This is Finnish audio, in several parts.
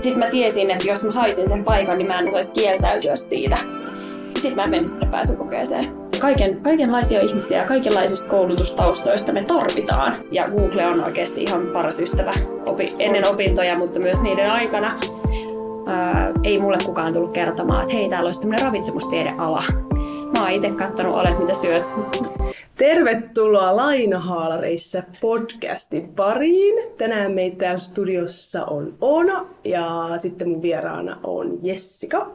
Sitten mä tiesin, että jos mä saisin sen paikan, niin mä en osaisi kieltäytyä siitä. Sitten mä menin sinne pääsykokeeseen. Kaiken, kaikenlaisia ihmisiä ja kaikenlaisista koulutustaustoista me tarvitaan. Ja Google on oikeasti ihan paras ystävä opi, ennen opintoja, mutta myös niiden aikana. Ää, ei mulle kukaan tullut kertomaan, että hei, täällä olisi tämmöinen ravitsemustiedeala. Mä oon itse kattonut Olet mitä syöt. Tervetuloa Lainahaalareissa podcastin pariin. Tänään meitä täällä studiossa on Oona ja sitten mun vieraana on Jessica.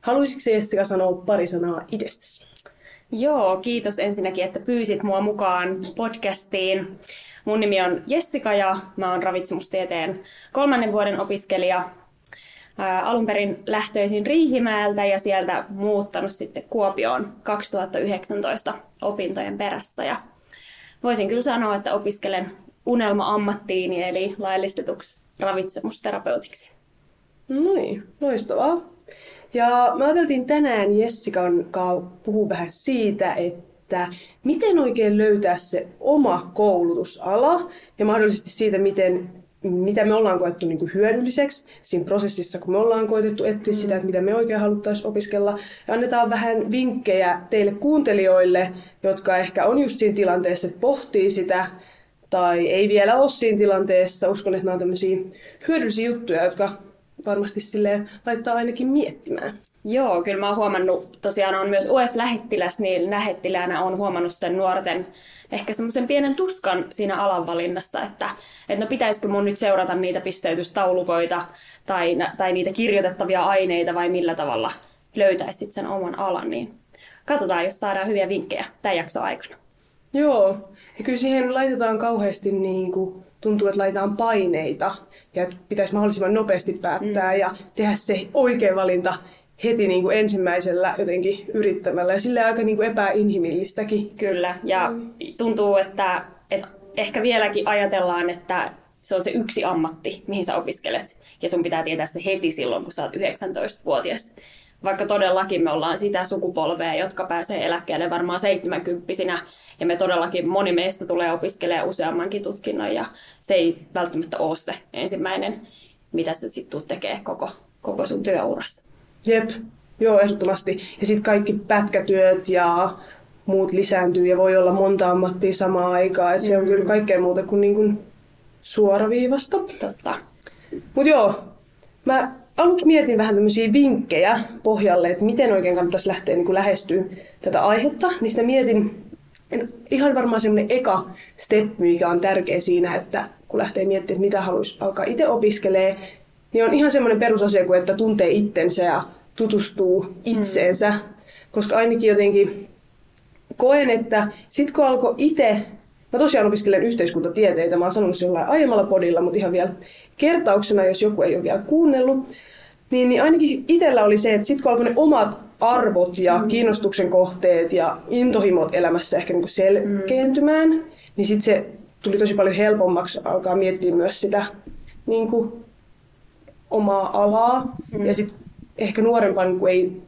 Haluaisitko Jessica sanoa pari sanaa itsestäsi? Joo, kiitos ensinnäkin, että pyysit mua mukaan podcastiin. Mun nimi on Jessica ja mä oon ravitsemustieteen kolmannen vuoden opiskelija. Alun perin lähtöisin Riihimäeltä ja sieltä muuttanut sitten Kuopioon 2019 opintojen perästä. Ja voisin kyllä sanoa, että opiskelen unelma-ammattiini eli laillistetuksi ravitsemusterapeutiksi. Noin, loistavaa. Ja me ajateltiin tänään Jessikan kanssa puhua vähän siitä, että miten oikein löytää se oma koulutusala ja mahdollisesti siitä, miten mitä me ollaan koettu niin kuin hyödylliseksi siinä prosessissa, kun me ollaan koetettu etsiä sitä, että mitä me oikein haluttaisiin opiskella. Ja annetaan vähän vinkkejä teille kuuntelijoille, jotka ehkä on just siinä tilanteessa, että pohtii sitä, tai ei vielä ole siinä tilanteessa. Uskon, että nämä on tämmöisiä hyödyllisiä juttuja, jotka varmasti sille laittaa ainakin miettimään. Joo, kyllä mä oon huomannut, tosiaan on myös UF-lähettiläs, niin lähettiläänä on huomannut sen nuorten ehkä semmoisen pienen tuskan siinä alanvalinnasta, että, että no pitäisikö mun nyt seurata niitä pisteytystaulukoita tai, tai niitä kirjoitettavia aineita vai millä tavalla löytäisit sen oman alan, niin katsotaan, jos saadaan hyviä vinkkejä tämän jakson aikana. Joo, ja kyllä siihen laitetaan kauheasti niin kuin, tuntuu, että laitetaan paineita ja että pitäisi mahdollisimman nopeasti päättää mm. ja tehdä se oikea valinta heti niin kuin ensimmäisellä jotenkin yrittämällä ja sille aika niin kuin epäinhimillistäkin. Kyllä, ja mm. tuntuu, että, että ehkä vieläkin ajatellaan, että se on se yksi ammatti, mihin sä opiskelet, ja sun pitää tietää se heti silloin, kun sä oot 19-vuotias. Vaikka todellakin me ollaan sitä sukupolvea, jotka pääsee eläkkeelle varmaan 70 ja me todellakin, moni meistä tulee opiskelemaan useammankin tutkinnon, ja se ei välttämättä ole se ensimmäinen, mitä sä sitten tekee koko, koko sun työurassa. Jep, joo ehdottomasti. Ja sitten kaikki pätkätyöt ja muut lisääntyy ja voi olla monta ammattia samaan aikaan. Et mm. se on kyllä kaikkea muuta kuin, niin kuin suoraviivasta. Totta. Mutta joo, mä aluksi mietin vähän tämmöisiä vinkkejä pohjalle, että miten oikein kannattaisi lähteä niin lähestyä tätä aihetta. Niin sitä mietin, että ihan varmaan semmoinen eka step, mikä on tärkeä siinä, että kun lähtee miettimään, että mitä haluaisi alkaa itse opiskelee, niin on ihan semmoinen perusasia kuin, että tuntee itsensä ja tutustuu itseensä. Mm. Koska ainakin jotenkin koen, että sit kun alkoi itse, mä tosiaan opiskelen yhteiskuntatieteitä, mä oon sanonut se jollain aiemmalla podilla, mutta ihan vielä kertauksena, jos joku ei ole vielä kuunnellut, niin, niin ainakin itsellä oli se, että sit kun alkoi ne omat arvot ja mm. kiinnostuksen kohteet ja intohimot elämässä ehkä niin selkeentymään, mm. niin sitten se tuli tosi paljon helpommaksi alkaa miettiä myös sitä niin kuin omaa alaa. Mm. Ja sitten ehkä nuorempana, kun ei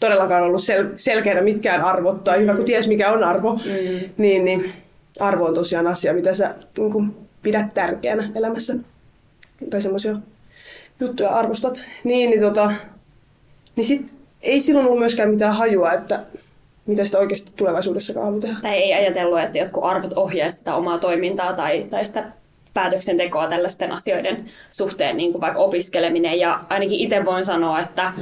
todellakaan ollut sel- selkeänä mitkään arvot, tai hyvä kun ties mikä on arvo, mm. niin, niin arvo on tosiaan asia, mitä sä niin kun, pidät tärkeänä elämässä. Tai semmoisia juttuja arvostat. Niin, niin, tota, niin sit ei silloin ollut myöskään mitään hajua, että mitä sitä oikeasti tulevaisuudessa haluaa tehdä. Tai ei ajatellut, että jotkut arvot ohjaisivat sitä omaa toimintaa tai, tai sitä päätöksentekoa tällaisten asioiden suhteen, niin kuin vaikka opiskeleminen. Ja ainakin itse voin sanoa, että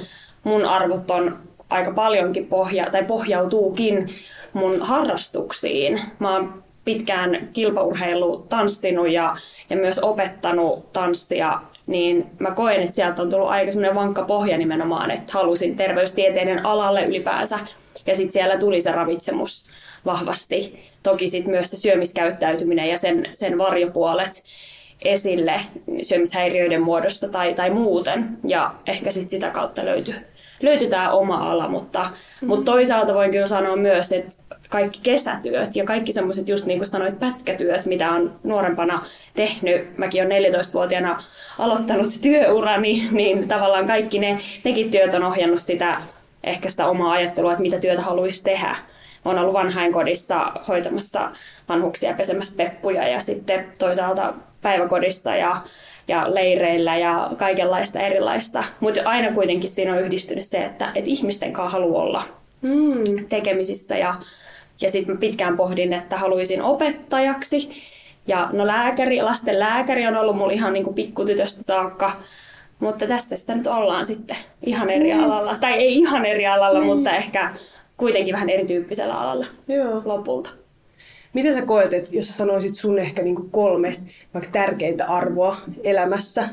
mun arvot on aika paljonkin pohja, tai pohjautuukin mun harrastuksiin. Mä oon pitkään kilpaurheilu tanssinut ja, ja myös opettanut tanssia, niin mä koen, että sieltä on tullut aika semmoinen vankka pohja nimenomaan, että halusin terveystieteiden alalle ylipäänsä. Ja sitten siellä tuli se ravitsemus vahvasti. Toki sitten myös se syömiskäyttäytyminen ja sen, sen varjopuolet esille syömishäiriöiden muodossa tai, tai muuten. Ja ehkä sitten sitä kautta löytyy, löytyy tämä oma ala, mutta, mm-hmm. mutta toisaalta voin kyllä sanoa myös, että kaikki kesätyöt ja kaikki semmoiset just niin kuin sanoit pätkätyöt, mitä on nuorempana tehnyt. Mäkin olen 14-vuotiaana aloittanut se työurani, niin tavallaan kaikki ne, nekin työt on ohjannut sitä ehkä sitä omaa ajattelua, että mitä työtä haluaisi tehdä olen ollut vanhainkodissa hoitamassa vanhuksia pesemässä peppuja ja sitten toisaalta päiväkodissa ja ja leireillä ja kaikenlaista erilaista. Mutta aina kuitenkin siinä on yhdistynyt se, että, että ihmisten kanssa haluaa olla mm. tekemisissä. Ja, ja sitten pitkään pohdin, että haluaisin opettajaksi. Ja no lääkäri, lasten lääkäri on ollut mulla ihan niin kuin pikkutytöstä saakka. Mutta tässä sitä nyt ollaan sitten ihan eri mm. alalla. Tai ei ihan eri alalla, mm. mutta ehkä kuitenkin vähän erityyppisellä alalla Joo. lopulta. Miten sä koet, että jos sä sanoisit sun ehkä niin kuin kolme vaikka tärkeintä arvoa elämässä,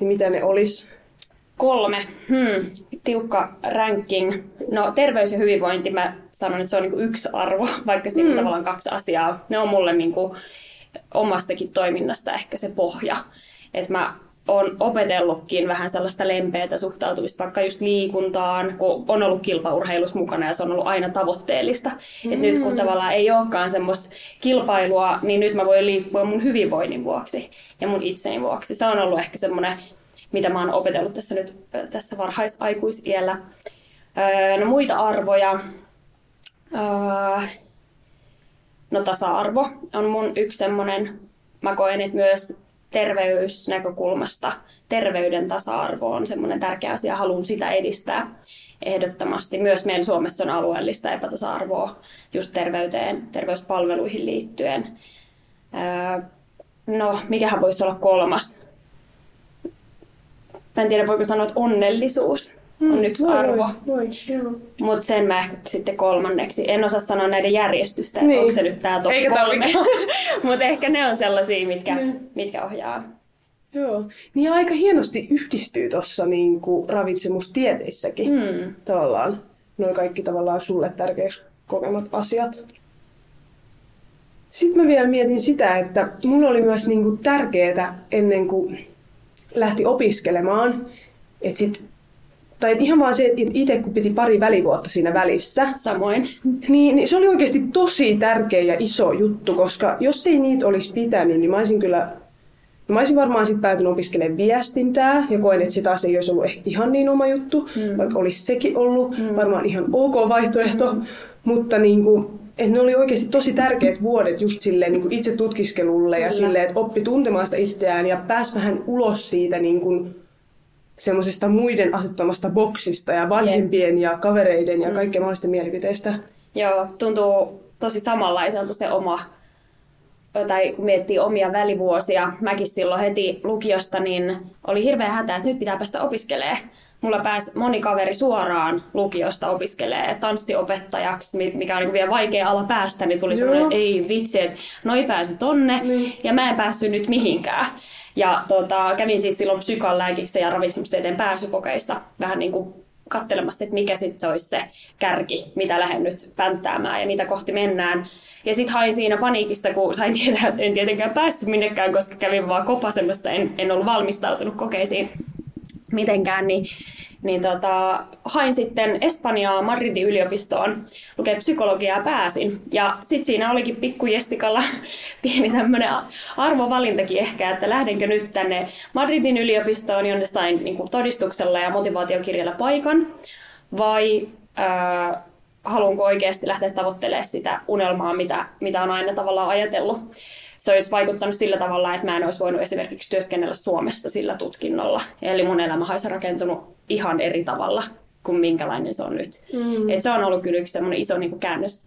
niin mitä ne olisi? Kolme. Hmm. Tiukka ranking. No terveys ja hyvinvointi, mä sanon, että se on niin kuin yksi arvo, vaikka siinä hmm. tavallaan kaksi asiaa. Ne on mulle niin kuin omassakin toiminnasta ehkä se pohja. Että mä on opetellutkin vähän sellaista lempeätä suhtautumista vaikka just liikuntaan, kun on ollut kilpaurheilussa mukana ja se on ollut aina tavoitteellista. Mm. Et nyt kun mm. tavallaan ei olekaan semmoista kilpailua, niin nyt mä voin liikkua mun hyvinvoinnin vuoksi ja mun itseni vuoksi. Se on ollut ehkä semmoinen, mitä mä oon opetellut tässä nyt tässä varhaisaikuisiellä. Öö, no muita arvoja. Öö, no tasa-arvo on mun yksi semmoinen, mä koen, että myös terveysnäkökulmasta terveyden tasa-arvo on semmoinen tärkeä asia, haluan sitä edistää ehdottomasti. Myös meillä Suomessa on alueellista epätasa-arvoa just terveyteen, terveyspalveluihin liittyen. No, mikähän voisi olla kolmas? Mä en tiedä, voiko sanoa, että onnellisuus on mm, yksi voi, arvo. Mutta sen mä ehkä sitten kolmanneksi. En osaa sanoa näiden järjestystä, että niin. onko se nyt tämä top Eikä kolme. Mutta ehkä ne on sellaisia, mitkä, niin. mitkä ohjaa. Joo. Niin aika hienosti yhdistyy tuossa niin ravitsemustieteissäkin mm. tavallaan. Noin kaikki tavallaan sulle tärkeäksi kokemat asiat. Sitten mä vielä mietin sitä, että mulla oli myös niin kuin tärkeää ennen kuin lähti opiskelemaan, että sit tai ihan vaan se, että itse kun piti pari välivuotta siinä välissä. Samoin. Niin, niin se oli oikeasti tosi tärkeä ja iso juttu, koska jos ei niitä olisi pitänyt, niin mä olisin kyllä Mä olisin varmaan sitten päätynyt opiskelemaan viestintää ja koen, että se taas ei olisi ollut ehkä ihan niin oma juttu, mm. vaikka olisi sekin ollut mm. varmaan ihan ok vaihtoehto, mm. mutta niin kuin, että ne oli oikeasti tosi tärkeät vuodet just silleen niin kuin itse tutkiskelulle ja silleen, että oppi tuntemaan sitä itseään ja pääsi vähän ulos siitä niin kuin, semmoisesta muiden asettamasta boksista ja vanhempien ja kavereiden ja mm. kaikkien mahdollisten mielipiteistä. Joo, tuntuu tosi samanlaiselta se oma, tai kun miettii omia välivuosia, mäkin silloin heti lukiosta, niin oli hirveä hätä, että nyt pitää päästä opiskelemaan. Mulla pääsi moni kaveri suoraan lukiosta opiskelee tanssiopettajaksi, mikä on niin vielä vaikea ala päästä, niin tuli semmoinen, että ei vitsi, että noi pääsi tonne, niin. ja mä en päässyt nyt mihinkään. Ja tota, kävin siis silloin psykan lääkiksen ja ravitsemustieteen pääsykokeissa vähän niin kuin katselemassa, että mikä sitten olisi se kärki, mitä lähden nyt pänttäämään ja mitä kohti mennään. Ja sitten hain siinä paniikissa, kun sain tietää, että en tietenkään päässyt minnekään, koska kävin vaan kopasemassa, en, en ollut valmistautunut kokeisiin mitenkään, niin niin tota, hain sitten Espanjaa Madridin yliopistoon lukea psykologiaa pääsin. Ja sitten siinä olikin pikku Jessikalla pieni tämmöinen arvovalintakin ehkä, että lähdenkö nyt tänne Madridin yliopistoon, jonne sain niin kuin todistuksella ja motivaatiokirjalla paikan, vai äh, haluanko oikeasti lähteä tavoittelemaan sitä unelmaa, mitä, mitä on aina tavallaan ajatellut se olisi vaikuttanut sillä tavalla, että mä en olisi voinut esimerkiksi työskennellä Suomessa sillä tutkinnolla. Eli mun elämä olisi rakentunut ihan eri tavalla kuin minkälainen se on nyt. Mm. Et se on ollut kyllä yksi semmoinen iso niin kuin käännös,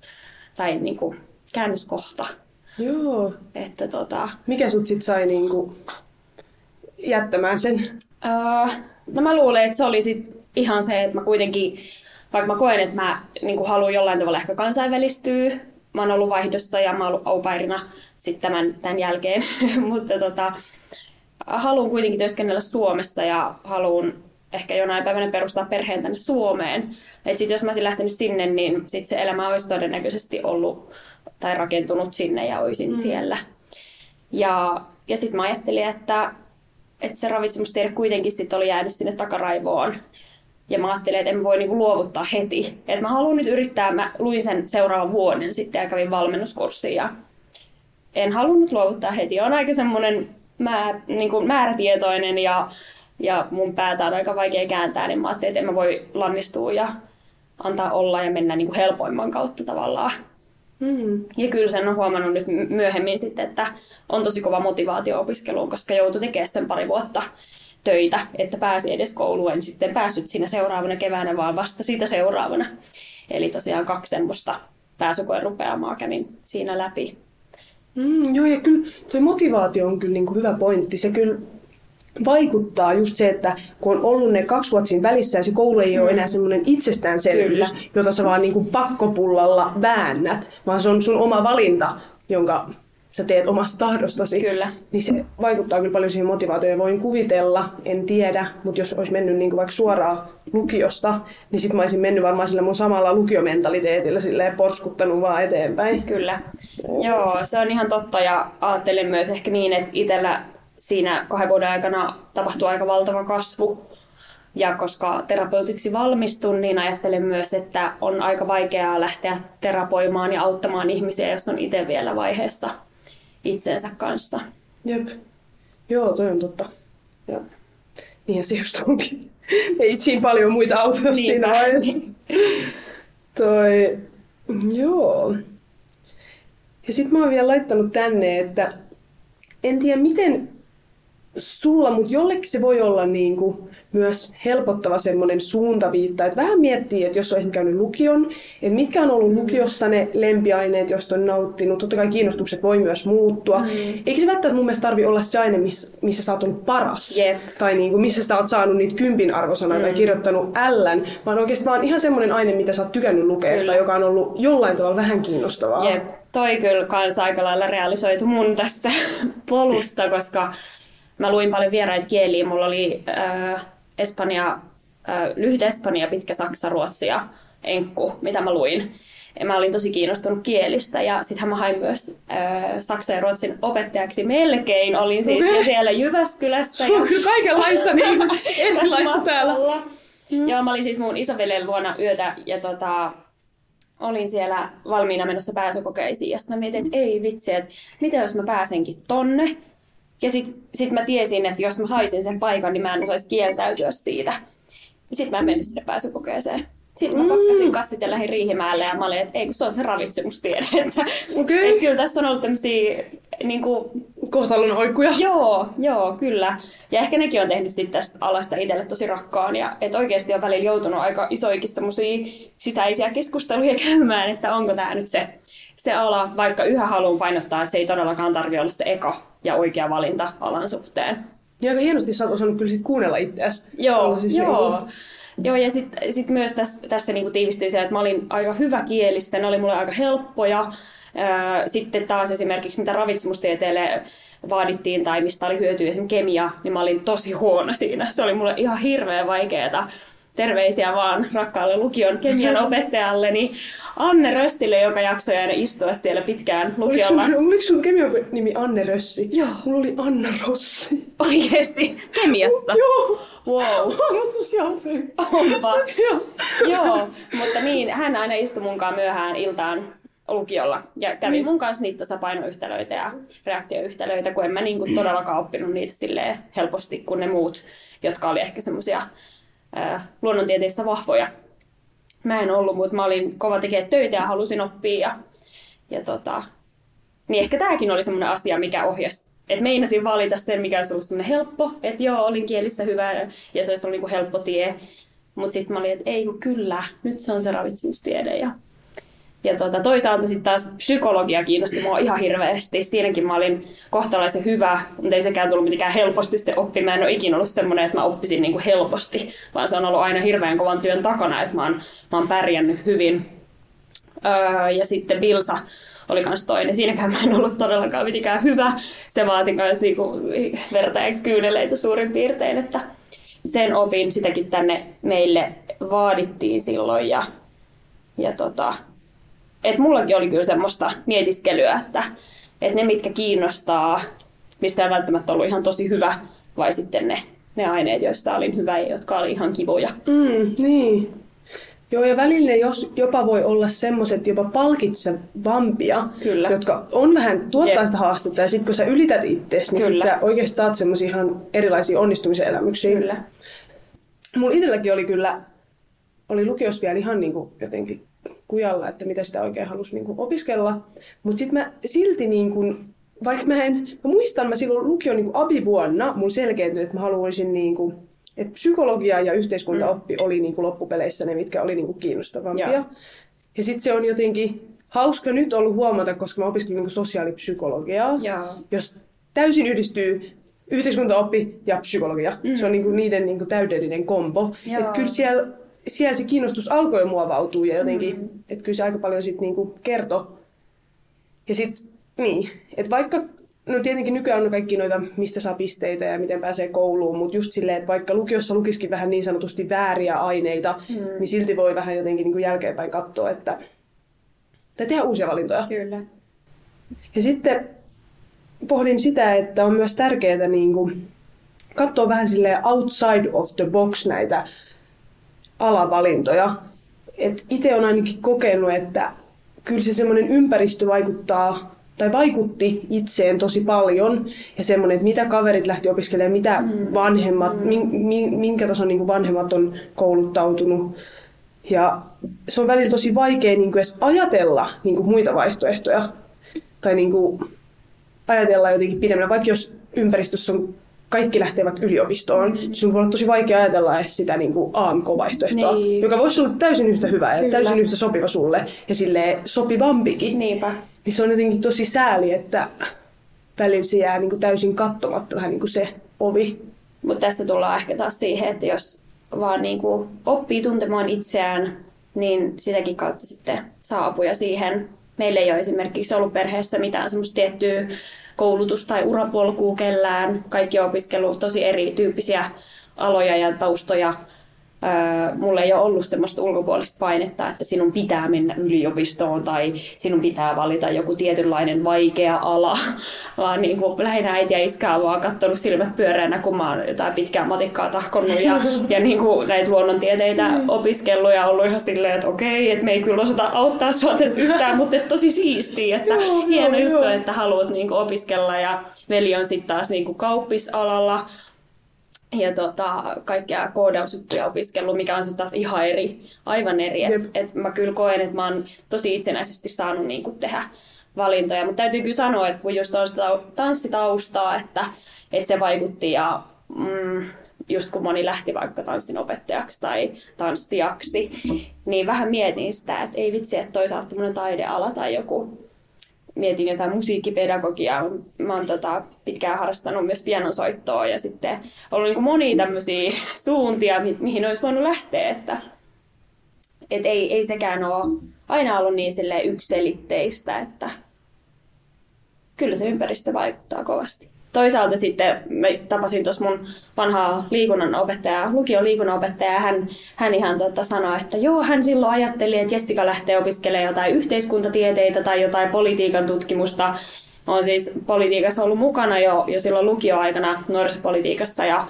tai niin kuin, käännöskohta. Joo. Että, tota... Mikä sut sit sai niin kuin, jättämään sen? Uh, no mä luulen, että se oli sit ihan se, että mä kuitenkin, vaikka mä koen, että mä niin kuin haluan jollain tavalla ehkä kansainvälistyä, mä oon ollut vaihdossa ja mä oon ollut au sitten tämän, tämän jälkeen. Mutta tota, haluan kuitenkin työskennellä Suomessa ja haluan ehkä jonain päivänä perustaa perheen tänne Suomeen. Et sit jos mä olisin lähtenyt sinne, niin sit se elämä olisi todennäköisesti ollut tai rakentunut sinne ja olisin mm. siellä. Ja, ja sitten mä ajattelin, että, että se ravitsemustiede kuitenkin sit oli jäänyt sinne takaraivoon. Ja mä ajattelin, että en voi niinku luovuttaa heti. Että mä haluan nyt yrittää, mä luin sen seuraavan vuoden sitten ja kävin valmennuskurssin ja en halunnut luovuttaa heti. On aika semmoinen määr, niin kuin määrätietoinen ja, ja mun päätä on aika vaikea kääntää, niin mä ajattelin, että en mä voi lannistua ja antaa olla ja mennä niin kuin helpoimman kautta tavallaan. Mm. Ja kyllä sen on huomannut nyt myöhemmin sitten, että on tosi kova motivaatio opiskeluun, koska joutui tekemään sen pari vuotta töitä, että pääsi edes kouluun. En sitten päässyt siinä seuraavana keväänä, vaan vasta siitä seuraavana. Eli tosiaan kaksi semmoista pääsykoen rupeamaa kävin siinä läpi. Mm, joo, ja kyllä toi motivaatio on kyllä niin kuin hyvä pointti. Se kyllä vaikuttaa just se, että kun on ollut ne kaksi vuotta siinä välissä ja se koulu ei mm. ole enää semmoinen itsestäänselvyys, jota sä vaan niin kuin pakkopullalla väännät, vaan se on sun oma valinta, jonka sä teet omasta tahdostasi. Kyllä. Niin se vaikuttaa kyllä paljon siihen motivaatioon. Voin kuvitella, en tiedä, mutta jos olisi mennyt niin kuin vaikka suoraan lukiosta, niin sitten mä olisin mennyt varmaan sillä mun samalla lukiomentaliteetillä silleen porskuttanut vaan eteenpäin. Kyllä. Joo, se on ihan totta ja ajattelen myös ehkä niin, että itsellä siinä kahden vuoden aikana tapahtui aika valtava kasvu. Ja koska terapeutiksi valmistun, niin ajattelen myös, että on aika vaikeaa lähteä terapoimaan ja auttamaan ihmisiä, jos on itse vielä vaiheessa itsensä kanssa. Jep. Joo, toi on totta. Jep. Niin se just onkin. Ei siinä paljon muita auteta niin siinä vaiheessa. toi, joo. Ja sitten mä oon vielä laittanut tänne, että en tiedä miten sulla, mutta jollekin se voi olla niin kuin myös helpottava semmoinen suuntaviitta, että vähän miettii, että jos on käynyt lukion, että mitkä on ollut lukiossa ne lempiaineet, joista on nauttinut. Totta kai kiinnostukset voi myös muuttua. Mm. Eikä se välttämättä mun mielestä tarvi olla se aine, missä, missä sä oot ollut paras. Yep. Tai niin kuin, missä sä oot saanut niitä kympin arvosanoja mm. tai kirjoittanut ällän, vaan oikeastaan vaan ihan semmoinen aine, mitä sä oot tykännyt lukea kyllä. tai joka on ollut jollain tavalla vähän kiinnostavaa. Jep. Toi kyllä kans aika lailla realisoitu mun tässä polussa, koska mä luin paljon vieraita kieliä. Mulla oli äh, Espanja, äh, lyhyt Espanja, pitkä Saksa, Ruotsi ja Enkku, mitä mä luin. Ja mä olin tosi kiinnostunut kielistä ja sittenhän mä hain myös äh, Saksan ja Ruotsin opettajaksi melkein. Olin siis okay. siellä Jyväskylässä. Se on kyllä kaikenlaista niin, erilaista täällä. Mm. Joo, mä olin siis mun isovelen luona yötä ja tota, olin siellä valmiina menossa pääsykokeisiin. Ja sitten mä mietin, että ei vitsi, että mitä jos mä pääsenkin tonne. Ja sitten sit mä tiesin, että jos mä saisin sen paikan, niin mä en osaisi kieltäytyä siitä. Sitten mä en mennyt sinne pääsykokeeseen. Sitten mä pakkasin mm. kastit ja lähdin Riihimäelle ja mä olin, että ei kun se on se ravitsemustiede. Okay. Että kyllä tässä on ollut tämmöisiä niin kuin... Kohtalon oikkuja. Joo, joo, kyllä. Ja ehkä nekin on tehnyt sitten tästä alasta itselle tosi rakkaan. Ja että oikeasti on välillä joutunut aika isoikin semmoisia sisäisiä keskusteluja käymään, että onko tämä nyt se, se ala, vaikka yhä haluan painottaa, että se ei todellakaan tarvitse olla se eka ja oikea valinta alan suhteen. Ja aika hienosti sä oot osannut kyllä sit kuunnella itseäsi. Joo, siis joo. Niinku... Joo, ja sitten sit myös tässä, tässä niinku tiivistyi se, että mä olin aika hyvä kielistä, ne oli mulle aika helppoja. Sitten taas esimerkiksi mitä ravitsemustieteelle vaadittiin tai mistä oli hyötyä esimerkiksi kemia, niin mä olin tosi huono siinä. Se oli mulle ihan hirveän vaikeaa terveisiä vaan rakkaalle lukion kemian opettajalleni Anne Rössille, joka jaksoi aina istua siellä pitkään lukiolla. Oliko sun, oliko sun kemian nimi Anne Rössi? Joo. Mulla oli Anna Rossi. Oikeesti? Kemiassa? Joo. Wow. Onpa. Joo, mutta niin, hän aina istui munkaan myöhään iltaan lukiolla ja kävi mun kanssa niitä tasapainoyhtälöitä ja reaktioyhtälöitä, kun en mä niin kuin todellakaan oppinut niitä silleen helposti kuin ne muut, jotka oli ehkä semmoisia luonnontieteistä vahvoja. Mä en ollut, mutta mä olin kova tekemään töitä ja halusin oppia. Ja, ja tota, niin ehkä tämäkin oli semmoinen asia, mikä ohjasi. Että meinasin valita sen, mikä olisi ollut semmoinen helppo. Että joo, olin kielistä hyvä ja se olisi ollut niin helppo tie. Mutta sitten mä olin, että ei kun kyllä, nyt se on se ravitsemustiede. Ja ja tota, toisaalta sitten taas psykologia kiinnosti mua ihan hirveästi. Siinäkin mä olin kohtalaisen hyvä, mutta ei sekään tullut mitenkään helposti se oppi. Mä en ole ikinä ollut semmoinen, että mä oppisin niinku helposti, vaan se on ollut aina hirveän kovan työn takana, että mä oon, mä oon pärjännyt hyvin. Öö, ja sitten Vilsa oli myös toinen. Siinäkään mä en ollut todellakaan mitenkään hyvä. Se vaati myös niinku verta ja kyyneleitä suurin piirtein, että sen opin, sitäkin tänne meille vaadittiin silloin ja, ja tota, että mullakin oli kyllä semmoista mietiskelyä, että, että ne mitkä kiinnostaa, mistä ei välttämättä ollut ihan tosi hyvä, vai sitten ne, ne aineet, joissa olin hyvä ja jotka oli ihan kivoja. Mm, niin. Joo, ja välillä jos jopa voi olla semmoiset jopa palkitsevampia, Kyllä. jotka on vähän tuottaa sitä haastetta, ja sitten kun sä ylität itseäsi, niin sit sä oikeasti saat semmoisia ihan erilaisia onnistumisen elämyksiä. Kyllä. Mun itselläkin oli kyllä, oli lukios vielä ihan niin kuin jotenkin kujalla, että mitä sitä oikein halusi niin kuin opiskella. Mutta sitten mä silti, niin kuin, vaikka mä en, mä muistan, mä silloin lukion niin abivuonna, mun selkeäntyi, että mä haluaisin niin kuin, että psykologia ja yhteiskuntaoppi mm. oli niin kuin loppupeleissä ne, mitkä oli niin kuin kiinnostavampia. Ja, ja sitten se on jotenkin hauska nyt ollut huomata, koska mä opiskelin niin sosiaalipsykologiaa, ja. jos täysin yhdistyy yhteiskuntaoppi ja psykologia. Mm. Se on niinku niiden niinku täydellinen kombo. Että kyllä siellä, siellä se kiinnostus alkoi muovautua ja jotenkin, mm. että kyllä se aika paljon sitten niinku kertoi. Ja sitten, niin, että vaikka No tietenkin nykyään on kaikki noita, mistä saa pisteitä ja miten pääsee kouluun, mutta just silleen, että vaikka lukiossa lukisikin vähän niin sanotusti vääriä aineita, mm. niin silti voi vähän jotenkin niin kuin jälkeenpäin katsoa, että... Tai tehdä uusia valintoja. Kyllä. Ja sitten pohdin sitä, että on myös tärkeää niin kuin katsoa vähän sille outside of the box näitä alavalintoja. Itse on ainakin kokenut, että kyllä se semmoinen ympäristö vaikuttaa tai vaikutti itseen tosi paljon. Ja semmoinen, että mitä kaverit lähti opiskelemaan, mitä mm. vanhemmat, mm. minkä tason niin vanhemmat on kouluttautunut. Ja se on välillä tosi vaikea niin kuin edes ajatella niin kuin muita vaihtoehtoja. Tai niin kuin, ajatella jotenkin pidemmän, vaikka jos ympäristössä on kaikki lähtee vaikka yliopistoon, mm. niin sun voi olla tosi vaikea ajatella edes sitä niin kuin AMK-vaihtoehtoa, niin. joka voisi olla täysin yhtä hyvä ja Kyllä. täysin yhtä sopiva sulle ja sille sopivampikin. Niinpä. Niin se on jotenkin tosi sääli, että välillä se jää niin kuin täysin kattomatta vähän niin kuin se ovi. Mutta tässä tullaan ehkä taas siihen, että jos vaan niin kuin oppii tuntemaan itseään, niin sitäkin kautta sitten saa apuja siihen meillä ei ole esimerkiksi ollut perheessä mitään semmoista tiettyä koulutus- tai urapolkua kellään. Kaikki on opiskellut tosi erityyppisiä aloja ja taustoja mulla ei ole ollut semmoista ulkopuolista painetta, että sinun pitää mennä yliopistoon tai sinun pitää valita joku tietynlainen vaikea ala, vaan niin kuin lähinnä äiti ja iskä on vaan katsonut silmät pyöreänä, kun mä oon jotain pitkää matikkaa tahkonnut ja, ja niin kuin näitä luonnontieteitä mm. opiskellut ja ollut ihan silleen, että okei, että me ei kyllä osata auttaa sua tässä yhtään, mutta tosi siistiä, että joo, hieno joo, juttu, joo. että haluat niin kuin opiskella ja veli on sitten taas niin kuin kauppisalalla ja tota, kaikkia koodausjuttuja opiskellut, mikä on sitten taas ihan eri, aivan eri. Et, et mä kyllä koen, että mä oon tosi itsenäisesti saanut niin kuin, tehdä valintoja, mutta täytyy kyllä sanoa, että kun just on sitä tanssitaustaa, että, että se vaikutti ja mm, just kun moni lähti vaikka tanssin opettajaksi tai tanssijaksi, niin vähän mietin sitä, että ei vitsi, että toisaalta tämmöinen taideala tai joku mietin jotain musiikkipedagogiaa. Mä oon tota, pitkään harrastanut myös pianonsoittoa ja sitten ollut niin monia tämmöisiä suuntia, mi- mihin olisi voinut lähteä. Että, et ei, ei sekään ole aina ollut niin ykselitteistä, että kyllä se ympäristö vaikuttaa kovasti toisaalta sitten mä tapasin tuossa mun vanhaa liikunnan opettajaa, lukion liikunnan opettaja, hän, hän ihan tota sanoi, että joo, hän silloin ajatteli, että Jessica lähtee opiskelemaan jotain yhteiskuntatieteitä tai jotain politiikan tutkimusta. Mä oon siis politiikassa ollut mukana jo, jo silloin lukioaikana nuorisopolitiikassa ja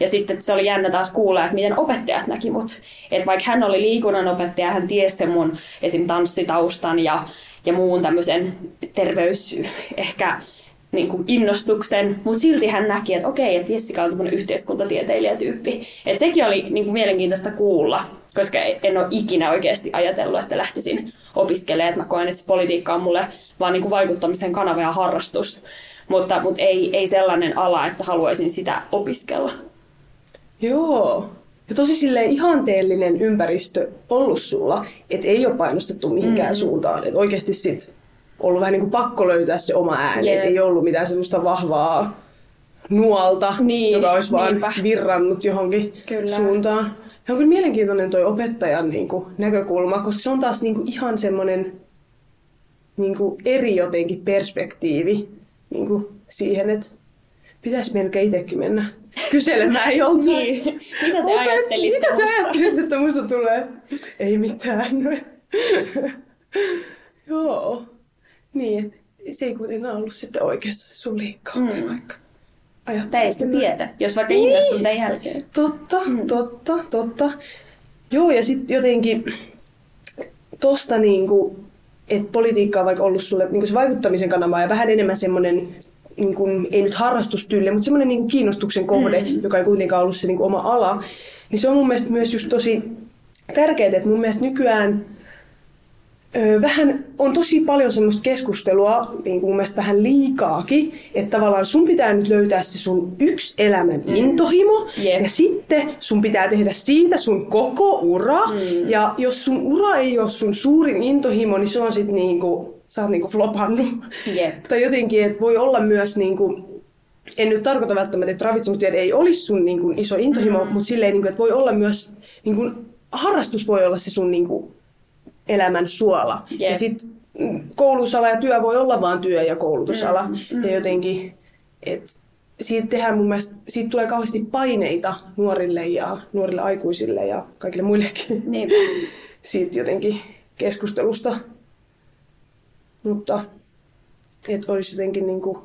ja sitten se oli jännä taas kuulla, että miten opettajat näki mut. Että vaikka hän oli liikunnan opettaja, hän tiesi sen mun esim. tanssitaustan ja, ja muun tämmöisen terveys, ehkä niin kuin innostuksen, mutta silti hän näki, että okei, että Jessica on tämmöinen yhteiskuntatieteilijätyyppi. Että sekin oli niin kuin mielenkiintoista kuulla, koska en ole ikinä oikeasti ajatellut, että lähtisin opiskelemaan. Että mä koen, että se politiikka on mulle vaan niin kuin vaikuttamisen kanava ja harrastus. Mutta, mutta ei, ei sellainen ala, että haluaisin sitä opiskella. Joo. Ja tosi silleen ihanteellinen ympäristö ollut sulla, että ei ole painostettu mihinkään mm. suuntaan. Että oikeasti sit ollut vähän niin kuin pakko löytää se oma ääni. Yeah. ei ollut mitään semmoista vahvaa nuolta, niin, joka olisi vaan niinpä. virrannut johonkin kyllä. suuntaan. Ja on kyllä mielenkiintoinen toi opettajan niin kuin, näkökulma, koska se on taas niin kuin, ihan semmoinen niin kuin, eri jotenkin perspektiivi niin kuin, siihen, että pitäisi melkein itsekin mennä kyselemään joltain. niin. Mitä te ajattelitte Mitä te ajattelitte, että musta tulee? Ei mitään. Joo. Niin, että se ei kuitenkaan ollut sitten oikeassa sun liikkaa. Mm. Vaikka Teistä tiedä, jos vaikka niin. innostun tämän jälkeen. Totta, mm. totta, totta. Joo, ja sitten jotenkin tosta niinku, että politiikka on vaikka ollut sulle niinku se vaikuttamisen kanava ja vähän enemmän semmoinen, niinku, ei nyt harrastustyyli, mutta semmoinen niinku kiinnostuksen kohde, mm. joka ei kuitenkaan ollut se niinku oma ala. Niin se on mun mielestä myös just tosi tärkeää, että mun mielestä nykyään vähän on tosi paljon semmoista keskustelua, niin kuin mun mielestä vähän liikaakin, että tavallaan sun pitää nyt löytää se sun yksi elämän mm. intohimo, yep. ja sitten sun pitää tehdä siitä sun koko ura, mm. ja jos sun ura ei ole sun suurin intohimo, niin se on sitten niinku, sä oot niinku flopannut. Yep. tai jotenkin, että voi olla myös niinku, en nyt tarkoita välttämättä, että ravitsemustiede ei olisi sun niin kuin, iso intohimo, mm. mutta silleen, niin kuin, että voi olla myös, niin kuin, harrastus voi olla se sun niin kuin, elämän suola. Yep. Ja sitten koulusala ja työ voi olla vaan työ- ja koulutusala. Mm. Mm. Ja jotenkin, että siitä tehdään mun mielestä, siitä tulee kauheasti paineita nuorille ja nuorille aikuisille ja kaikille muillekin. Niin. siitä jotenkin keskustelusta. Mutta että olisi jotenkin niin kuin,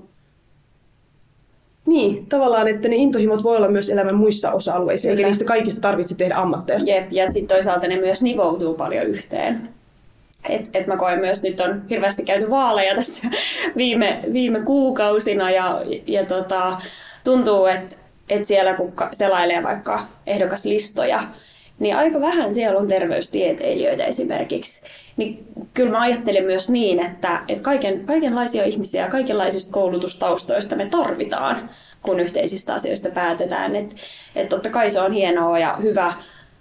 niin, tavallaan, että ne intohimot voi olla myös elämän muissa osa-alueissa, Kyllä. eikä niistä kaikista tarvitse tehdä ammatteja. Jep, ja sitten toisaalta ne myös nivoutuu paljon yhteen. Et, et mä koen myös, nyt on hirveästi käyty vaaleja tässä viime, viime kuukausina ja, ja tota, tuntuu, että et siellä kun selailee vaikka ehdokaslistoja, niin aika vähän siellä on terveystieteilijöitä esimerkiksi. Niin kyllä mä ajattelen myös niin, että, että kaiken, kaikenlaisia ihmisiä ja kaikenlaisista koulutustaustoista me tarvitaan, kun yhteisistä asioista päätetään. Että et totta kai se on hienoa ja hyvä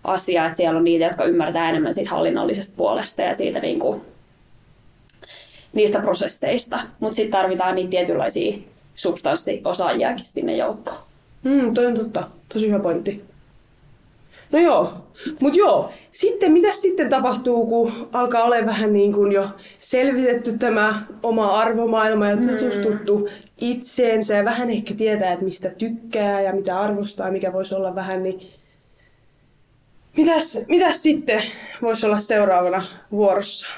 asia, että siellä on niitä, jotka ymmärtää enemmän siitä hallinnollisesta puolesta ja siitä niin kuin, niistä prosesseista. Mutta sitten tarvitaan niitä tietynlaisia substanssiosaajia sinne joukkoon. Mm, toi on totta. Tosi hyvä pointti. No joo, mut joo. Sitten mitä sitten tapahtuu, kun alkaa olla vähän niin kuin jo selvitetty tämä oma arvomaailma ja tutustuttu mm. itseensä ja vähän ehkä tietää, että mistä tykkää ja mitä arvostaa, mikä voisi olla vähän, niin mitäs, mitäs sitten voisi olla seuraavana vuorossa?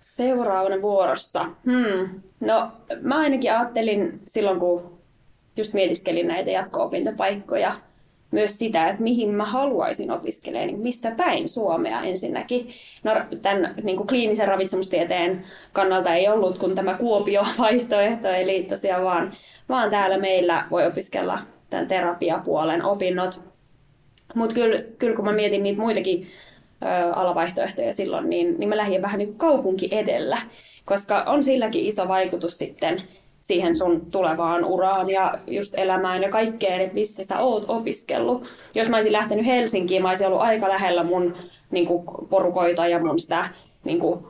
Seuraavana vuorossa? Hmm. No mä ainakin ajattelin silloin, kun just mietiskelin näitä jatko-opintopaikkoja, myös sitä, että mihin mä haluaisin opiskella, niin missä päin Suomea ensinnäkin. No, tämän niin kuin kliinisen ravitsemustieteen kannalta ei ollut kuin tämä Kuopio-vaihtoehto, eli tosiaan vaan, vaan täällä meillä voi opiskella tämän terapiapuolen opinnot. Mutta kyllä, kyllä kun mä mietin niitä muitakin ö, alavaihtoehtoja silloin, niin, niin mä lähdin vähän niin kaupunki edellä, koska on silläkin iso vaikutus sitten siihen sun tulevaan uraan ja just elämään ja kaikkeen, että missä sä oot opiskellut. Jos mä olisin lähtenyt Helsinkiin, mä olisin ollut aika lähellä mun niin kuin, porukoita ja mun sitä niin kuin,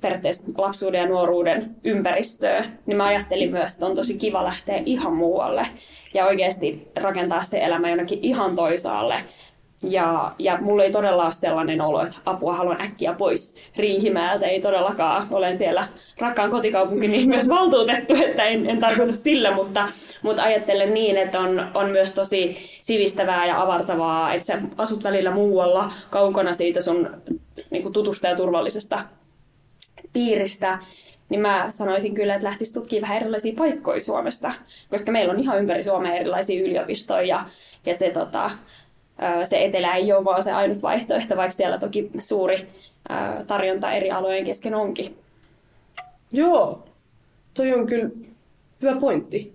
periaatteessa lapsuuden ja nuoruuden ympäristöä, niin mä ajattelin myös, että on tosi kiva lähteä ihan muualle ja oikeasti rakentaa se elämä jonnekin ihan toisaalle ja, ja mulla ei todella ole sellainen olo, että apua haluan äkkiä pois Riihimäeltä. Ei todellakaan. Olen siellä rakkaan kotikaupunkini myös valtuutettu, että en, en tarkoita sillä, mutta, mutta ajattelen niin, että on, on myös tosi sivistävää ja avartavaa, että sä asut välillä muualla kaukana siitä sun niin kuin tutusta ja turvallisesta piiristä niin mä sanoisin kyllä, että lähtisi tutkimaan vähän erilaisia paikkoja Suomesta, koska meillä on ihan ympäri Suomea erilaisia yliopistoja ja, ja se tota, se etelä ei ole vaan se ainut vaihtoehto, vaikka siellä toki suuri tarjonta eri alojen kesken onkin. Joo, toi on kyllä hyvä pointti.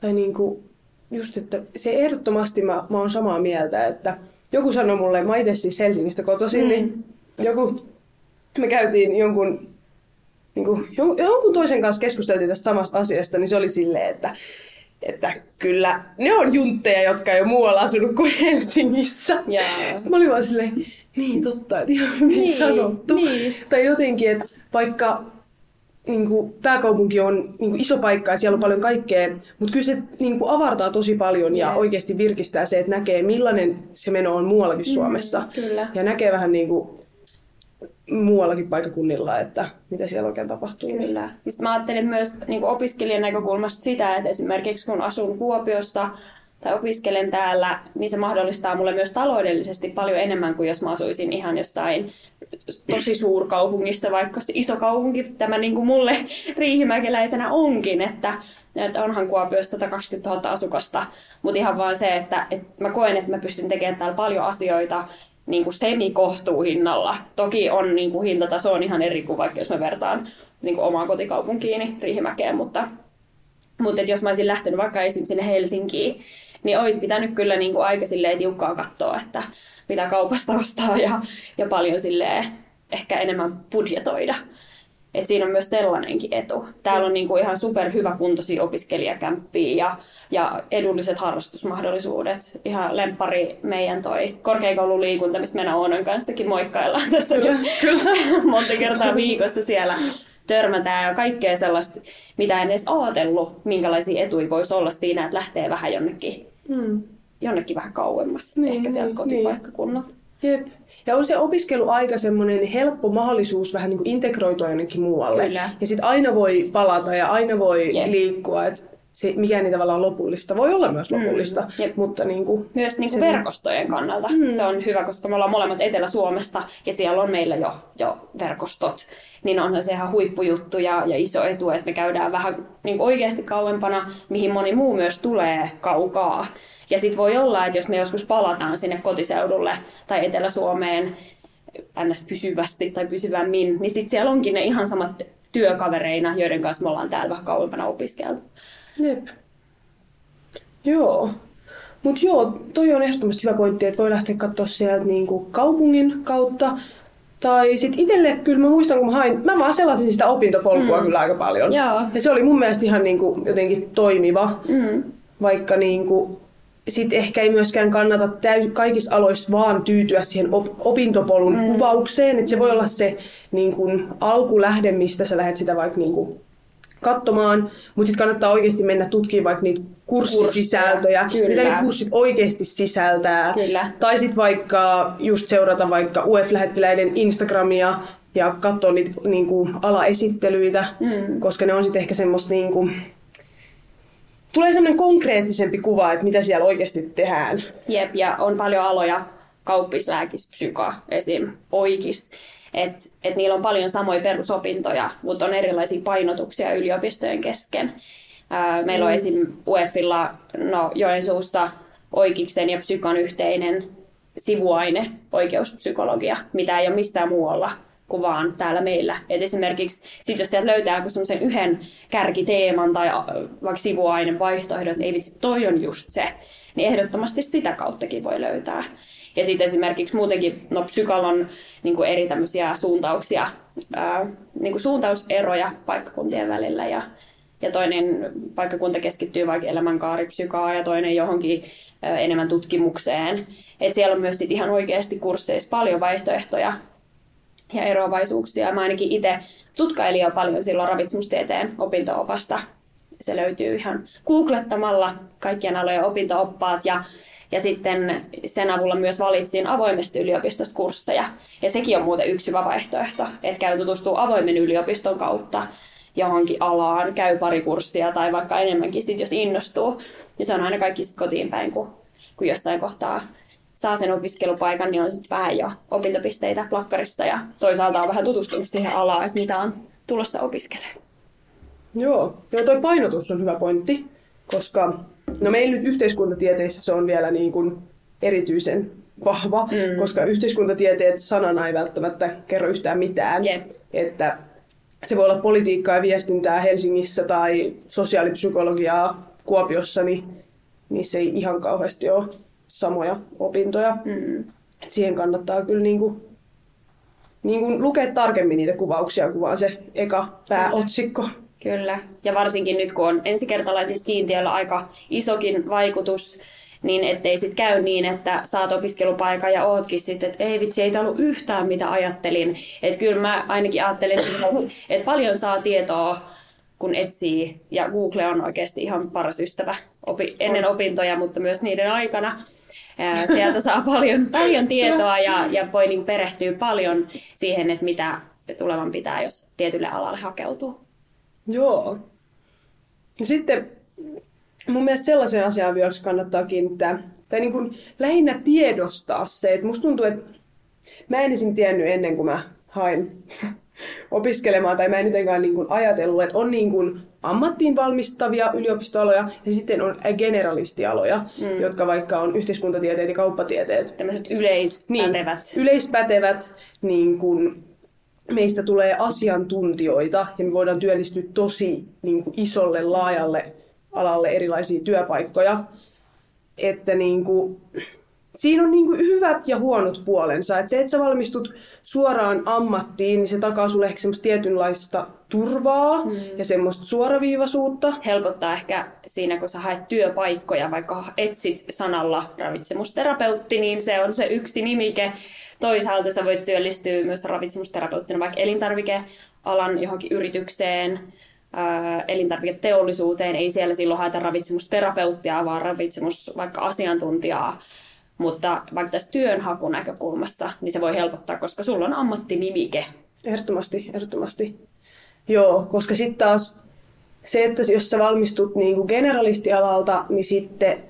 Tai niinku, just, että se ehdottomasti mä, mä oon samaa mieltä, että joku sanoi mulle, mä itse siis Helsingistä kotoisin, mm. niin joku, me käytiin jonkun, niin kuin, jonkun toisen kanssa keskusteltiin tästä samasta asiasta, niin se oli silleen, että että kyllä ne on juntteja, jotka ei ole muualla asunut kuin Helsingissä. Yeah. Sitten mä olin vaan silleen, niin totta, että ihan hyvin niin, sanottu. Niin. Tai jotenkin, että vaikka niin kuin, pääkaupunki on niin kuin, iso paikka ja siellä on paljon kaikkea, mutta kyllä se niin kuin, avartaa tosi paljon ja yeah. oikeasti virkistää se, että näkee millainen se meno on muuallakin mm, Suomessa. Kyllä. Ja näkee vähän niin kuin, muuallakin paikakunnilla, että mitä siellä oikein tapahtuu. Kyllä. Siis mä ajattelen myös niin opiskelijan näkökulmasta sitä, että esimerkiksi kun asun Kuopiossa tai opiskelen täällä, niin se mahdollistaa mulle myös taloudellisesti paljon enemmän kuin jos mä asuisin ihan jossain tosi suurkaupungissa, vaikka se iso kaupunki tämä niin kuin mulle riihimäkeläisenä onkin, että, että onhan Kuopiossa 120 000 asukasta, mutta ihan vaan se, että, että mä koen, että mä pystyn tekemään täällä paljon asioita, niin kuin semikohtuuhinnalla. Toki on niin kuin hintataso on ihan eri kuin vaikka jos mä vertaan niin kuin omaa kotikaupunkiini Riihimäkeen, mutta, mutta jos mä olisin lähtenyt vaikka esim. sinne Helsinkiin, niin olisi pitänyt kyllä niin kuin aika silleen tiukkaa katsoa, että mitä kaupasta ostaa ja, ja paljon ehkä enemmän budjetoida. Et siinä on myös sellainenkin etu. Täällä on niinku ihan superhyväkuntoisia opiskelijakämppiä ja, ja edulliset harrastusmahdollisuudet. Ihan lempari meidän toi korkeakoululiikunta, mistä meidän Oonan kanssakin moikkaillaan tässä kyllä, kyllä. monta kertaa viikossa siellä törmätään ja kaikkea sellaista, mitä en edes ajatellut, minkälaisia etuja voisi olla siinä, että lähtee vähän jonnekin, mm. jonnekin vähän kauemmas, niin, ehkä sieltä niin, kotipaikkakunnalta. Jep. Ja on se opiskeluaika semmoinen helppo mahdollisuus vähän niin kuin integroitua jonnekin muualle. Kyllä. Ja sitten aina voi palata ja aina voi Jep. liikkua. Et se, mikä ei tavallaan lopullista. Voi olla myös mm. lopullista, mm. mutta niin kuin, Myös niin kuin verkostojen kannalta mm. se on hyvä, koska me ollaan molemmat Etelä-Suomesta ja siellä on meillä jo, jo verkostot. Niin onhan se ihan huippujuttu ja, ja iso etu, että me käydään vähän niin oikeasti kauempana, mihin moni muu myös tulee kaukaa. Ja sitten voi olla, että jos me joskus palataan sinne kotiseudulle tai Etelä-Suomeen ns. pysyvästi tai pysyvämmin, niin sitten siellä onkin ne ihan samat työkavereina, joiden kanssa me ollaan täällä vähän kauempana opiskeltu. Jep. Joo. Mutta joo, toi on ehdottomasti hyvä pointti, että voi lähteä katsoa sieltä niinku kaupungin kautta. Tai sitten itselle, kyllä mä muistan, kun mä hain, mä vaan selasin sitä opintopolkua mm. kyllä aika paljon. Joo. Ja se oli mun mielestä ihan niinku jotenkin toimiva. Mm. Vaikka niinku, sitten ehkä ei myöskään kannata täys, kaikissa aloissa vaan tyytyä siihen op, opintopolun mm. kuvaukseen. Että se voi olla se niin kun, alkulähde, mistä sä lähdet sitä vaikka niin kun, katsomaan, mutta sitten kannattaa oikeasti mennä tutkimaan vaikka niitä kurssisisältöjä, Kyllä. mitä ne kurssit oikeasti sisältää. Kyllä. Tai sitten vaikka just seurata vaikka UF-lähettiläiden Instagramia ja katsoa niitä niin kuin, alaesittelyitä, mm. koska ne on sitten ehkä semmoista niin kuin, tulee semmoinen konkreettisempi kuva, että mitä siellä oikeasti tehdään. Jep, ja on paljon aloja, kauppislääkis, psyka, esim. oikis, että et niillä on paljon samoja perusopintoja, mutta on erilaisia painotuksia yliopistojen kesken. Ää, meillä mm. on esim. UEFilla no, Joensuussa oikeiksen ja psykon yhteinen sivuaine, oikeuspsykologia, mitä ei ole missään muualla kuin vaan täällä meillä. Et esimerkiksi sit jos sieltä löytää semmoisen yhden kärkiteeman tai vaikka sivuaineen vaihtoehdot, että ei vitsi, toi on just se, niin ehdottomasti sitä kauttakin voi löytää. Ja sitten esimerkiksi muutenkin, no psykal on niin kuin eri tämmöisiä suuntauksia, ää, niin kuin suuntauseroja paikkakuntien välillä ja, ja toinen paikkakunta keskittyy vaikka elämänkaaripsykaa ja toinen johonkin ää, enemmän tutkimukseen. Et siellä on myös sit ihan oikeasti kursseissa paljon vaihtoehtoja ja eroavaisuuksia. Mä ainakin itse tutkailin jo paljon silloin ravitsemustieteen opinto-opasta. Se löytyy ihan googlettamalla kaikkien alojen opinto-oppaat ja ja sitten sen avulla myös valitsin avoimesti yliopistosta kursseja. Ja sekin on muuten yksi hyvä vaihtoehto, että käy tutustuu avoimen yliopiston kautta johonkin alaan, käy pari kurssia tai vaikka enemmänkin sit, jos innostuu. Ja se on aina kaikki sit kotiin päin, kun, kun jossain kohtaa saa sen opiskelupaikan, niin on sitten vähän jo opintopisteitä plakkarissa ja toisaalta on vähän tutustunut siihen alaan, että mitä on tulossa opiskelemaan. Joo, joo toi painotus on hyvä pointti, koska No meillä nyt yhteiskuntatieteissä se on vielä niin kuin erityisen vahva, mm. koska yhteiskuntatieteet sanana ei välttämättä kerro yhtään mitään. Yep. Että se voi olla politiikkaa ja viestintää Helsingissä tai sosiaalipsykologiaa Kuopiossa, niin niissä ei ihan kauheasti ole samoja opintoja. Mm. Siihen kannattaa kyllä niin kuin, niin kuin lukea tarkemmin niitä kuvauksia, kuin vaan se eka pääotsikko. Kyllä, ja varsinkin nyt kun on ensikertalaisissa kiintiöllä aika isokin vaikutus, niin ettei sitten käy niin, että saat opiskelupaikan ja ootkin sitten, että ei vitsi, ei ollut yhtään mitä ajattelin. Että kyllä mä ainakin ajattelin, että paljon saa tietoa, kun etsii, ja Google on oikeasti ihan paras ystävä opi- ennen opintoja, mutta myös niiden aikana. Sieltä saa paljon, paljon tietoa ja, ja voi niin perehtyä paljon siihen, että mitä tulevan pitää, jos tietylle alalle hakeutuu. Joo. Sitten mun mielestä sellaisen asian myös kannattaa kiinnittää, tai niin kuin lähinnä tiedostaa se, että musta tuntuu, että mä en esim. tiennyt ennen kuin mä hain opiskelemaan, tai mä en jotenkaan niin kuin ajatellut, että on niin kuin ammattiin valmistavia yliopistoaloja ja sitten on generalistialoja, mm. jotka vaikka on yhteiskuntatieteet ja kauppatieteet. Tällaiset yleispätevät. Niin, yleispätevät niin kuin meistä tulee asiantuntijoita ja me voidaan työllistyä tosi niin kuin isolle, laajalle alalle erilaisia työpaikkoja. Että niin kuin, siinä on niinku hyvät ja huonot puolensa. Et se, että sä valmistut suoraan ammattiin, niin se takaa sulle ehkä semmoista tietynlaista turvaa mm. ja semmoista suoraviivaisuutta. Helpottaa ehkä siinä, kun sä haet työpaikkoja, vaikka etsit sanalla ravitsemusterapeutti, niin se on se yksi nimike. Toisaalta sä voit työllistyä myös ravitsemusterapeuttina vaikka elintarvikealan johonkin yritykseen, elintarviketeollisuuteen. Ei siellä silloin haeta ravitsemusterapeuttia, vaan ravitsemus vaikka asiantuntijaa mutta vaikka tässä työnhakunäkökulmassa, niin se voi helpottaa, koska sulla on ammattinimike. Ehdottomasti, ehdottomasti. Joo, koska sitten taas se, että jos sä valmistut niin kuin generalistialalta, niin sitten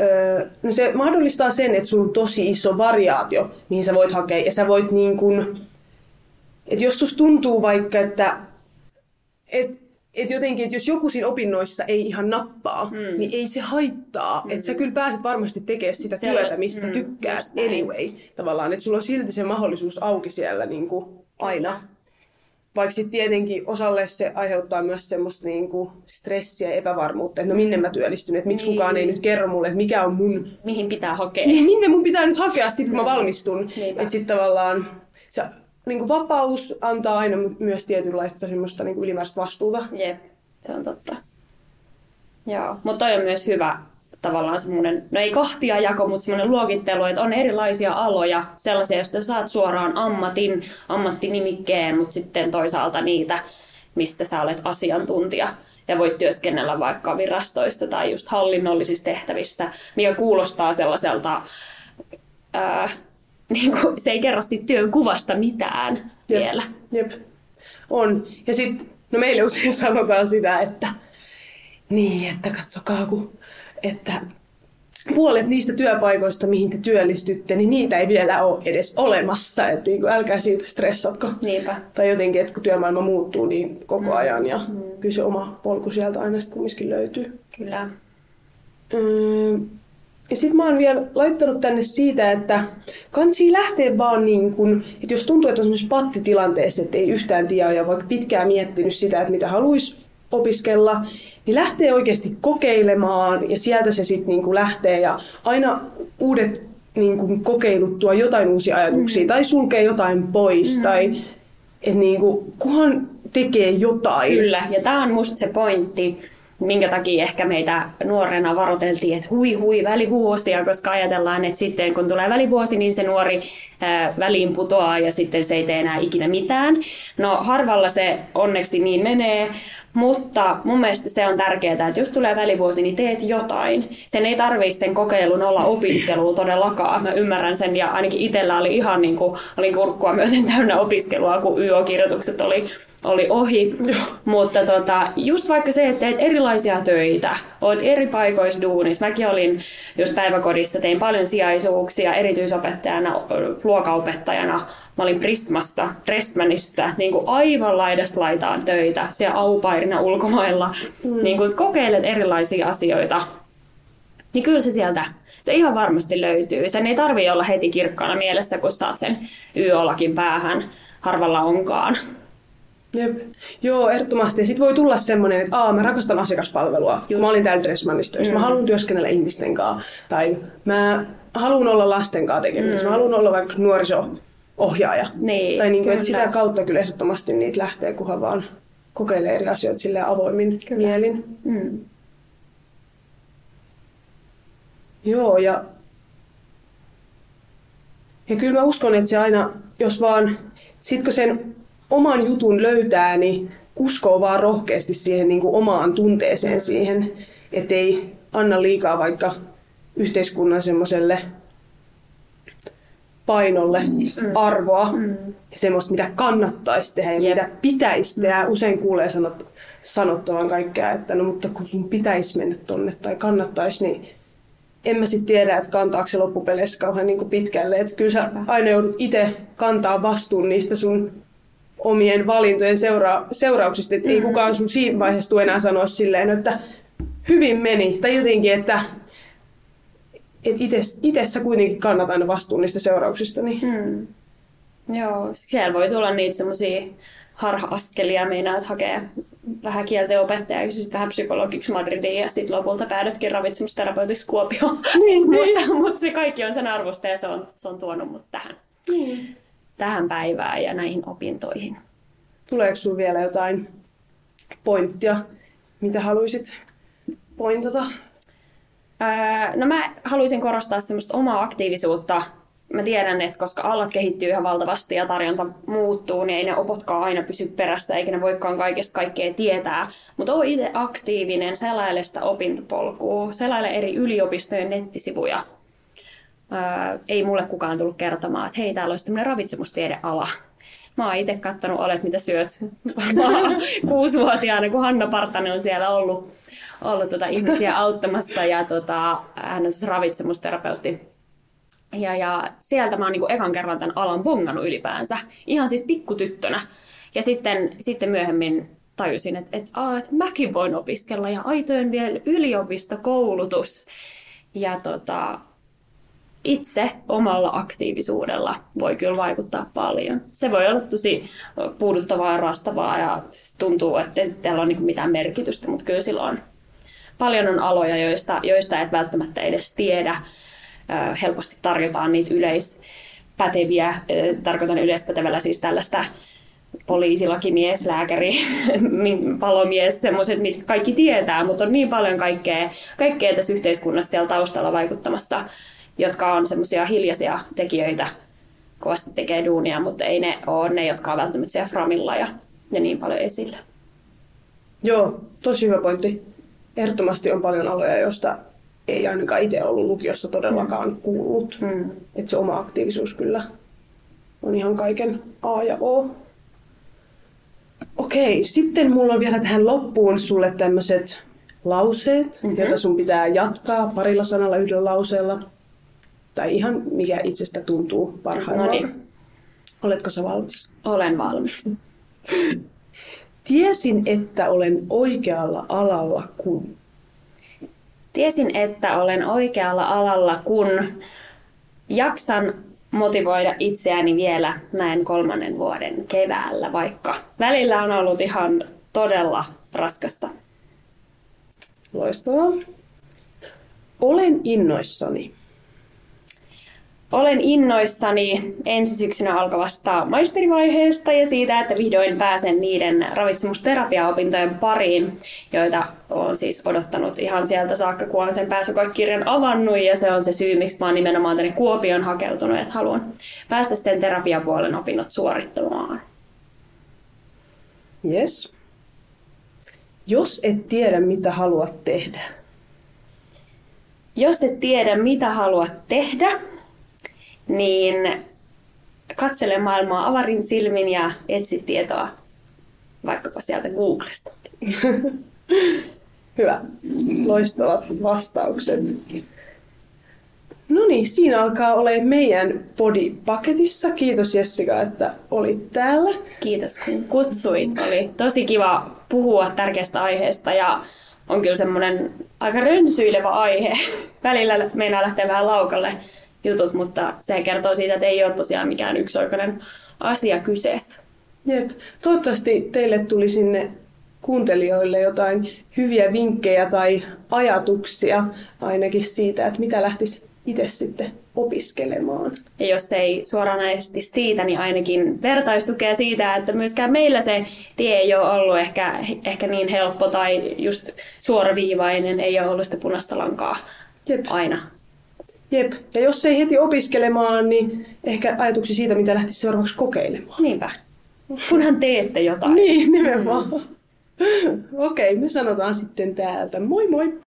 öö, no se mahdollistaa sen, että sulla on tosi iso variaatio, mihin sä voit hakea. Ja sä voit niin kuin, että jos susta tuntuu vaikka, että et, et jotenkin, että jos joku siinä opinnoissa ei ihan nappaa, mm. niin ei se haittaa. Mm. Että sä kyllä pääset varmasti tekemään sitä se, työtä, mistä mm, tykkäät anyway. Tavallaan, että sulla on silti se mahdollisuus auki siellä niin kuin aina. Vaikka sitten tietenkin osalle se aiheuttaa myös semmoista niin kuin stressiä ja epävarmuutta, että no minne mä työllistyn, että miksi niin. kukaan ei nyt kerro mulle, että mikä on mun... Mihin pitää hakea. Niin, minne mun pitää nyt hakea sitten, kun mä valmistun. Että sitten tavallaan se niin kuin vapaus antaa aina myös tietynlaista semmoista niin kuin ylimääräistä vastuuta. Jep, se on totta. Joo, mutta toi on myös hyvä tavallaan semmoinen, no ei kahtia jako, mutta semmoinen luokittelu, että on erilaisia aloja, sellaisia, joista saat suoraan ammatin, ammattinimikkeen, mutta sitten toisaalta niitä, mistä sä olet asiantuntija ja voit työskennellä vaikka virastoista tai just hallinnollisista tehtävissä, mikä kuulostaa sellaiselta ää, niin kuin, se ei kerro siitä työn kuvasta mitään jep, vielä. Jep, on. Ja sitten, no meille usein sanotaan sitä, että niin, että katsokaa, kun, että puolet niistä työpaikoista, mihin te työllistytte, niin niitä ei vielä ole edes olemassa. Että niin kuin, älkää siitä stressatko. Niinpä. Tai jotenkin, että kun työmaailma muuttuu niin koko mm. ajan ja mm. kyllä se oma polku sieltä aina sitten kumminkin löytyy. Kyllä. Mm, ja sitten mä oon vielä laittanut tänne siitä, että kansi lähtee vaan niin kun, että jos tuntuu, että on semmoisessa pattitilanteessa, että ei yhtään tiedä ja vaikka pitkään miettinyt sitä, että mitä haluaisi opiskella, niin lähtee oikeasti kokeilemaan ja sieltä se sitten niin lähtee ja aina uudet niin kuin kokeilut tuo jotain uusia ajatuksia mm. tai sulkee jotain pois mm. tai että niin kuin, kunhan tekee jotain. Kyllä, ja tämä on musta se pointti, minkä takia ehkä meitä nuorena varoiteltiin, että hui hui välivuosia, koska ajatellaan, että sitten kun tulee välivuosi, niin se nuori ää, väliin putoaa ja sitten se ei tee enää ikinä mitään. No harvalla se onneksi niin menee, mutta mun mielestä se on tärkeää, että jos tulee välivuosi, niin teet jotain. Sen ei tarvitse sen kokeilun olla opiskelua todellakaan. Mä ymmärrän sen ja ainakin itsellä oli ihan niin kuin, olin kurkkua myöten täynnä opiskelua, kun YO-kirjoitukset oli, oli ohi. Mutta tota, just vaikka se, että teet erilaisia töitä, oot eri paikoissa duunissa. Mäkin olin just päiväkodissa, tein paljon sijaisuuksia erityisopettajana, luokaopettajana Mä olin Prismasta, Dressmanissa, niin kuin aivan laidasta laitaan töitä siellä aupairina ulkomailla. Mm. Niin kuin kokeilet erilaisia asioita. Niin kyllä se sieltä, se ihan varmasti löytyy. Sen ei tarvi olla heti kirkkaana mielessä, kun saat sen yöolakin päähän. Harvalla onkaan. Jep. Joo, ehdottomasti. Ja sitten voi tulla semmoinen, että Aa, mä rakastan asiakaspalvelua. Just. Mä olin täällä Dressmanissa töissä. Mm. Mä haluan työskennellä ihmisten kanssa. Tai mä haluan olla lasten kanssa tekemisissä. Mm. Mä haluan olla vaikka nuoriso ohjaaja. Niin, tai niin kuin, että sitä kautta kyllä ehdottomasti niitä lähtee, kunhan vaan kokeilee eri asioita sille avoimin kyllä. mielin. Mm. Joo, ja, ja kyllä mä uskon, että se aina, jos vaan, sit kun sen oman jutun löytää, niin uskoo vaan rohkeasti siihen niin kuin omaan tunteeseen mm. siihen, ettei anna liikaa vaikka yhteiskunnan semmoiselle painolle mm. arvoa mm. semmoista, mitä kannattaisi tehdä ja yep. mitä pitäisi tehdä. Usein kuulee sanot, sanottavan kaikkea, että no mutta kun sun pitäisi mennä tonne tai kannattaisi, niin en mä sitten tiedä, että kantaako se loppupeleissä kauhean niin kuin pitkälle. Että kyllä sä aina joudut itse kantaa vastuun niistä sun omien valintojen seura- seurauksista. Että mm. ei kukaan sun siinä vaiheessa tule enää sanoa silleen, että hyvin meni. Tai jotenkin, että että itse sä kuitenkin kannat aina vastuun niistä seurauksista. Niin... Hmm. Joo, siellä voi tulla niitä semmoisia harha-askelia, meinaat hakea vähän kielten opettajaksi, sitten vähän psykologiksi Madridiin ja sitten lopulta päädytkin ravitsemusterapeutiksi Kuopioon. Niin, mutta, mutta se kaikki on sen arvosta ja se on, se on tuonut mut tähän, Niin. Tähän päivään ja näihin opintoihin. Tuleeko sinulla vielä jotain pointtia, mitä haluaisit pointata? Öö, no mä haluaisin korostaa semmoista omaa aktiivisuutta. Mä tiedän, että koska alat kehittyy ihan valtavasti ja tarjonta muuttuu, niin ei ne opotkaan aina pysy perässä, eikä ne voikaan kaikesta kaikkea tietää. Mutta oo itse aktiivinen, selaile sitä opintopolkua, selaile eri yliopistojen nettisivuja. Öö, ei mulle kukaan tullut kertomaan, että hei, täällä olisi tämmöinen ravitsemustiedeala. Mä oon itse kattonut Olet mitä syöt varmaan kuusivuotiaana, kun Hanna Partanen on siellä ollut, ollut tota ihmisiä auttamassa ja tota, hän on siis ravitsemusterapeutti. Ja, ja sieltä mä oon niinku ekan kerran tämän alan bongannut ylipäänsä, ihan siis pikkutyttönä. Ja sitten, sitten myöhemmin tajusin, että, että, aa, että mäkin voin opiskella ja aitoin vielä yliopistokoulutus. Ja tota, itse omalla aktiivisuudella voi kyllä vaikuttaa paljon. Se voi olla tosi puuduttavaa rastavaa ja tuntuu, että täällä on niin mitään merkitystä, mutta kyllä silloin paljon on aloja, joista, joista et välttämättä edes tiedä. Helposti tarjotaan niitä yleispäteviä, tarkoitan yleispätevällä siis tällaista poliisilakimies, lääkäri, palomies, semmoiset, mitkä kaikki tietää, mutta on niin paljon kaikkea, kaikkea tässä yhteiskunnassa siellä taustalla vaikuttamassa, jotka on semmoisia hiljaisia tekijöitä, kovasti tekee duunia, mutta ei ne ole ne, jotka on välttämättä siellä framilla ja, ja niin paljon esillä. Joo, tosi hyvä pointti. Ehdottomasti on paljon aloja, joista ei ainakaan itse ollut lukiossa todellakaan kuullut. Mm. Että se oma aktiivisuus kyllä on ihan kaiken A ja O. Okei, sitten mulla on vielä tähän loppuun sulle tämmöiset lauseet, Mhm. joita sun pitää jatkaa parilla sanalla yhdellä lauseella. Tai ihan mikä itsestä tuntuu parhaimmalta. No niin. Oletko sä valmis? Olen valmis. Tiesin, että olen oikealla alalla, kun... Tiesin, että olen oikealla alalla, kun jaksan motivoida itseäni vielä näin kolmannen vuoden keväällä, vaikka välillä on ollut ihan todella raskasta. Loistavaa. Olen innoissani. Olen innoissani ensi syksynä alkavasta maisterivaiheesta ja siitä, että vihdoin pääsen niiden ravitsemusterapiaopintojen pariin, joita olen siis odottanut ihan sieltä saakka, kun olen sen pääsykoekirjan avannut. Ja se on se syy, miksi mä oon nimenomaan tänne Kuopioon hakeutunut, että haluan päästä sitten terapiapuolen opinnot suorittamaan. Yes. Jos et tiedä, mitä haluat tehdä. Jos et tiedä, mitä haluat tehdä, niin katsele maailmaa avarin silmin ja etsi tietoa vaikkapa sieltä Googlesta. Hyvä. Loistavat vastaukset. No niin, siinä alkaa olla meidän podi-paketissa. Kiitos Jessica, että olit täällä. Kiitos kun kutsuit. Oli tosi kiva puhua tärkeästä aiheesta ja on kyllä semmoinen aika rönsyilevä aihe. Välillä meinaa lähteä vähän laukalle jutut, mutta se kertoo siitä, että ei ole tosiaan mikään yksioikoinen asia kyseessä. Jep. Toivottavasti teille tuli sinne kuuntelijoille jotain hyviä vinkkejä tai ajatuksia ainakin siitä, että mitä lähtisi itse sitten opiskelemaan. Ja jos ei suoranaisesti siitä, niin ainakin vertaistukea siitä, että myöskään meillä se tie ei ole ollut ehkä, ehkä niin helppo tai just suoraviivainen, ei ole ollut sitä punaista lankaa Jep. aina. Jep. Ja jos ei heti opiskelemaan, niin ehkä ajatuksia siitä, mitä lähtisi seuraavaksi kokeilemaan. Niinpä. Kunhan teette jotain. Niin, nimenomaan. Okei, me sanotaan sitten täältä. Moi moi!